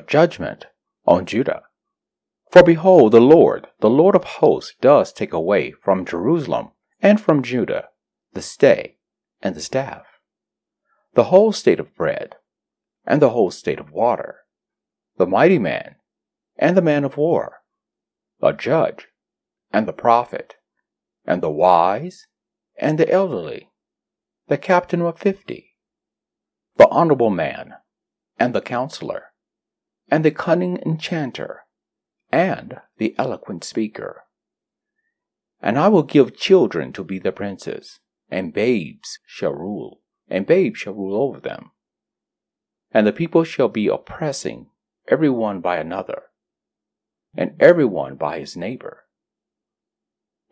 The judgment on Judah. For behold, the Lord, the Lord of hosts, does take away from Jerusalem and from Judah the stay and the staff, the whole state of bread, and the whole state of water, the mighty man, and the man of war, the judge, and the prophet, and the wise, and the elderly, the captain of fifty, the honorable man, and the counselor and the cunning enchanter, and the eloquent speaker. And I will give children to be the princes, and babes shall rule, and babes shall rule over them. And the people shall be oppressing every one by another, and every one by his neighbor.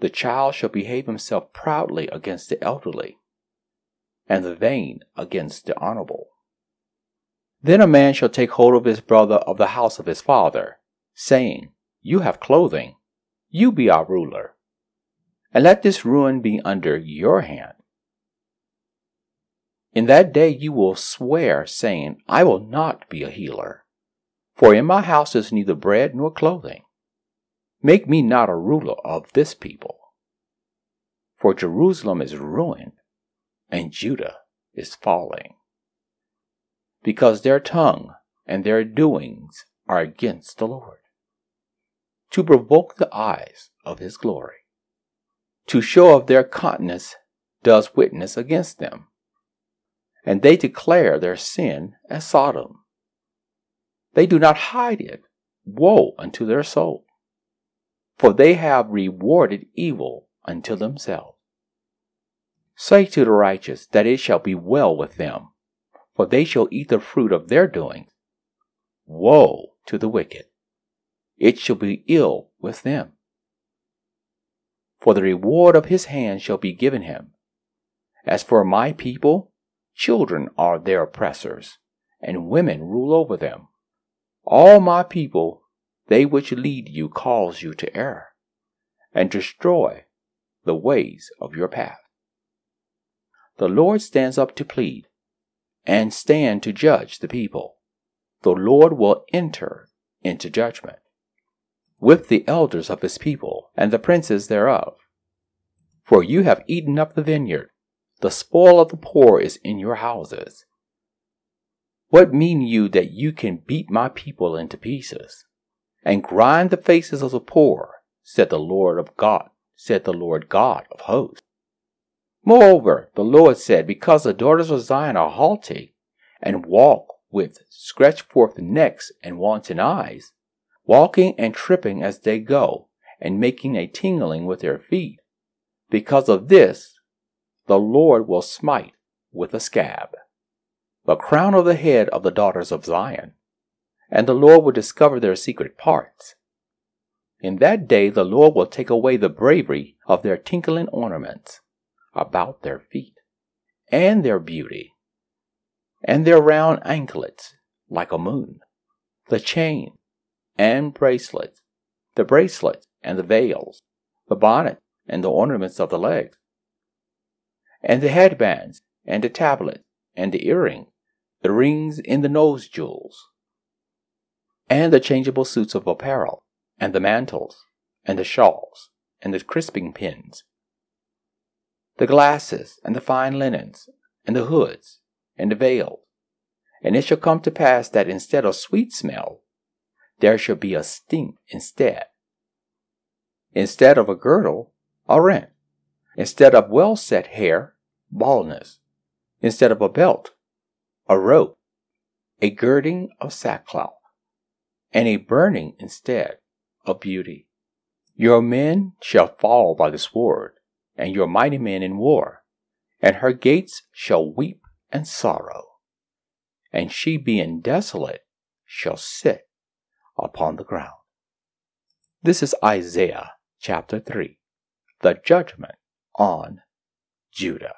The child shall behave himself proudly against the elderly, and the vain against the honorable. Then a man shall take hold of his brother of the house of his father, saying, You have clothing, you be our ruler, and let this ruin be under your hand. In that day you will swear, saying, I will not be a healer, for in my house is neither bread nor clothing. Make me not a ruler of this people. For Jerusalem is ruined, and Judah is falling because their tongue and their doings are against the Lord, to provoke the eyes of his glory, to show of their countenance does witness against them, and they declare their sin as Sodom. They do not hide it, woe unto their soul, for they have rewarded evil unto themselves. Say to the righteous that it shall be well with them for they shall eat the fruit of their doings. Woe to the wicked! It shall be ill with them. For the reward of his hand shall be given him. As for my people, children are their oppressors, and women rule over them. All my people, they which lead you, cause you to err, and destroy the ways of your path. The Lord stands up to plead and stand to judge the people. The Lord will enter into judgment with the elders of his people and the princes thereof. For you have eaten up the vineyard, the spoil of the poor is in your houses. What mean you that you can beat my people into pieces, and grind the faces of the poor, said the Lord of God, said the Lord God of hosts. Moreover, the Lord said, Because the daughters of Zion are haughty, and walk with stretched forth necks and wanton eyes, walking and tripping as they go, and making a tingling with their feet, because of this, the Lord will smite with a scab the crown of the head of the daughters of Zion, and the Lord will discover their secret parts. In that day the Lord will take away the bravery of their tinkling ornaments about their feet, and their beauty, and their round anklets like a moon, the chain and bracelets, the bracelets and the veils, the bonnet and the ornaments of the legs, and the headbands and the tablet and the earring, the rings in the nose jewels, and the changeable suits of apparel, and the mantles, and the shawls, and the crisping pins, the glasses, and the fine linens, and the hoods, and the veils. And it shall come to pass that instead of sweet smell, there shall be a stink instead. Instead of a girdle, a rent. Instead of well set hair, baldness. Instead of a belt, a rope. A girding of sackcloth, and a burning instead of beauty. Your men shall fall by the sword, and your mighty men in war, and her gates shall weep and sorrow, and she being desolate shall sit upon the ground. This is Isaiah chapter 3, the judgment on Judah.